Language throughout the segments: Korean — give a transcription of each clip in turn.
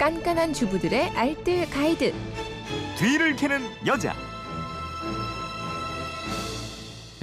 깐깐한 주부들의 알뜰 가이드. 뒤를 캐는 여자.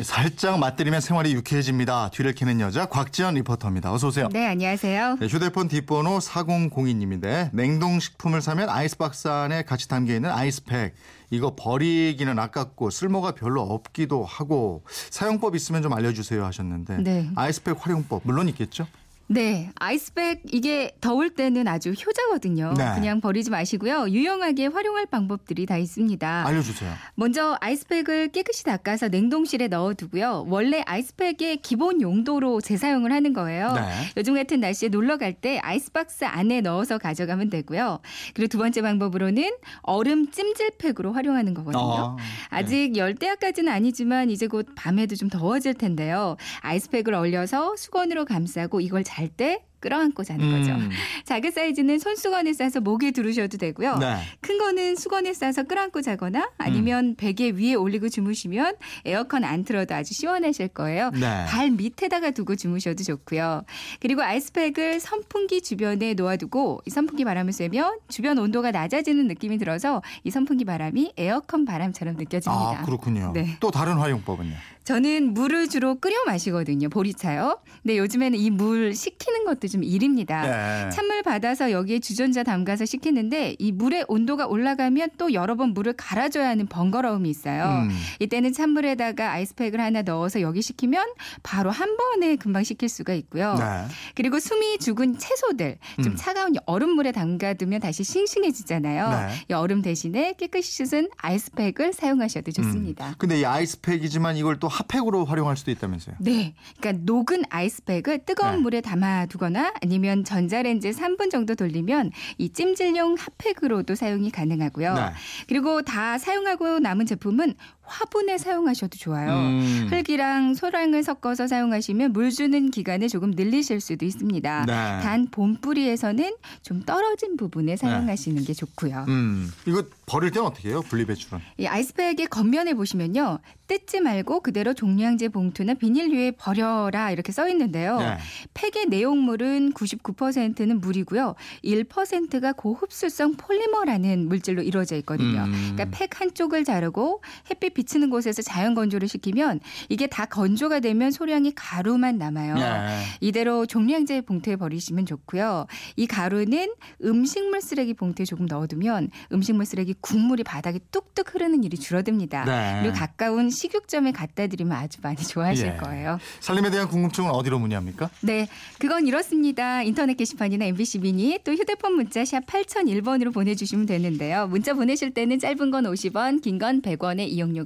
살짝 맛들이면 생활이 유쾌해집니다. 뒤를 캐는 여자 곽지연 리포터입니다. 어서 오세요. 네, 안녕하세요. 네, 휴대폰 뒷번호 4002님인데 냉동식품을 사면 아이스박스 안에 같이 담겨 있는 아이스팩 이거 버리기는 아깝고 쓸모가 별로 없기도 하고 사용법 있으면 좀 알려주세요 하셨는데 네. 아이스팩 활용법 물론 있겠죠? 네, 아이스백 이게 더울 때는 아주 효자거든요. 네. 그냥 버리지 마시고요. 유용하게 활용할 방법들이 다 있습니다. 알려주세요. 먼저 아이스팩을 깨끗이 닦아서 냉동실에 넣어두고요. 원래 아이스팩의 기본 용도로 재사용을 하는 거예요. 네. 요즘 같은 날씨에 놀러 갈 때 아이스박스 안에 넣어서 가져가면 되고요. 그리고 두 번째 방법으로는 얼음 찜질팩으로 활용하는 거거든요. 어, 아직 열대야까지는 아니지만 이제 곧 밤에도 좀 더워질 텐데요. 아이스팩을 얼려서 수건으로 감싸고 이걸 잘때 끌어안고 자는 거죠. 음, 작은 사이즈는 손수건에 싸서 목에 두르셔도 되고요. 네. 큰 거는 수건에 싸서 끌어안고 자거나 아니면 베개 위에 올리고 주무시면 에어컨 안 틀어도 아주 시원하실 거예요. 네. 발 밑에다가 두고 주무셔도 좋고요. 그리고 아이스팩을 선풍기 주변에 놓아두고 이 선풍기 바람을 쐬면 주변 온도가 낮아지는 느낌이 들어서 이 선풍기 바람이 에어컨 바람처럼 느껴집니다. 아 그렇군요. 네. 또 다른 활용법은요? 저는 물을 주로 끓여 마시거든요. 보리차요. 근데 요즘에는 이 물 식히는 것도 좀 일입니다. 네. 찬물 받아서 여기에 주전자 담가서 식히는데 이 물의 온도가 올라가면 또 여러 번 물을 갈아줘야 하는 번거로움이 있어요. 음. 이때는 찬물에다가 아이스팩을 하나 넣어서 여기 식히면 바로 한 번에 금방 식힐 수가 있고요. 네. 그리고 숨이 죽은 채소들 좀 음. 차가운 얼음물에 담가두면 다시 싱싱해지잖아요. 네. 이 얼음 대신에 깨끗이 씻은 아이스팩을 사용하셔도 좋습니다. 음. 근데 이 아이스팩이지만 이걸 또 핫팩으로 활용할 수도 있다면서요? 네. 그러니까 녹은 아이스팩을 뜨거운 네. 물에 담아두거나 아니면 전자레인지에 3분 정도 돌리면 이 찜질용 핫팩으로도 사용이 가능하고요. 네. 그리고 다 사용하고 남은 제품은 화분에 사용하셔도 좋아요. 음. 흙이랑 소량을 섞어서 사용하시면 물 주는 기간을 조금 늘리실 수도 있습니다. 네. 단 봄뿌리에서는 좀 떨어진 부분에 사용하시는 게 좋고요. 음. 이거 버릴 때는 어떻게 해요? 분리배출은? 이 아이스팩의 겉면에 보시면요. 뜯지 말고 그대로 종량제 봉투나 비닐류에 버려라 이렇게 써 있는데요. 네. 팩의 내용물은 99%는 물이고요. 1%가 고흡수성 폴리머라는 물질로 이루어져 있거든요. 음. 그러니까 팩 한쪽을 자르고 햇빛 비치는 곳에서 자연 건조를 시키면 이게 다 건조가 되면 소량의 가루만 남아요. 네. 이대로 종량제 봉투에 버리시면 좋고요. 이 가루는 음식물 쓰레기 봉투에 조금 넣어두면 음식물 쓰레기 국물이 바닥에 뚝뚝 흐르는 일이 줄어듭니다. 네. 그리고 가까운 식육점에 갖다 드리면 아주 많이 좋아하실 예. 거예요. 살림에 대한 궁금증은 어디로 문의합니까? 네, 그건 이렇습니다. 인터넷 게시판이나 MBC 미니 또 휴대폰 문자 샵 8001번으로 보내주시면 되는데요. 문자 보내실 때는 짧은 건 50원, 긴 건 100원의 이용료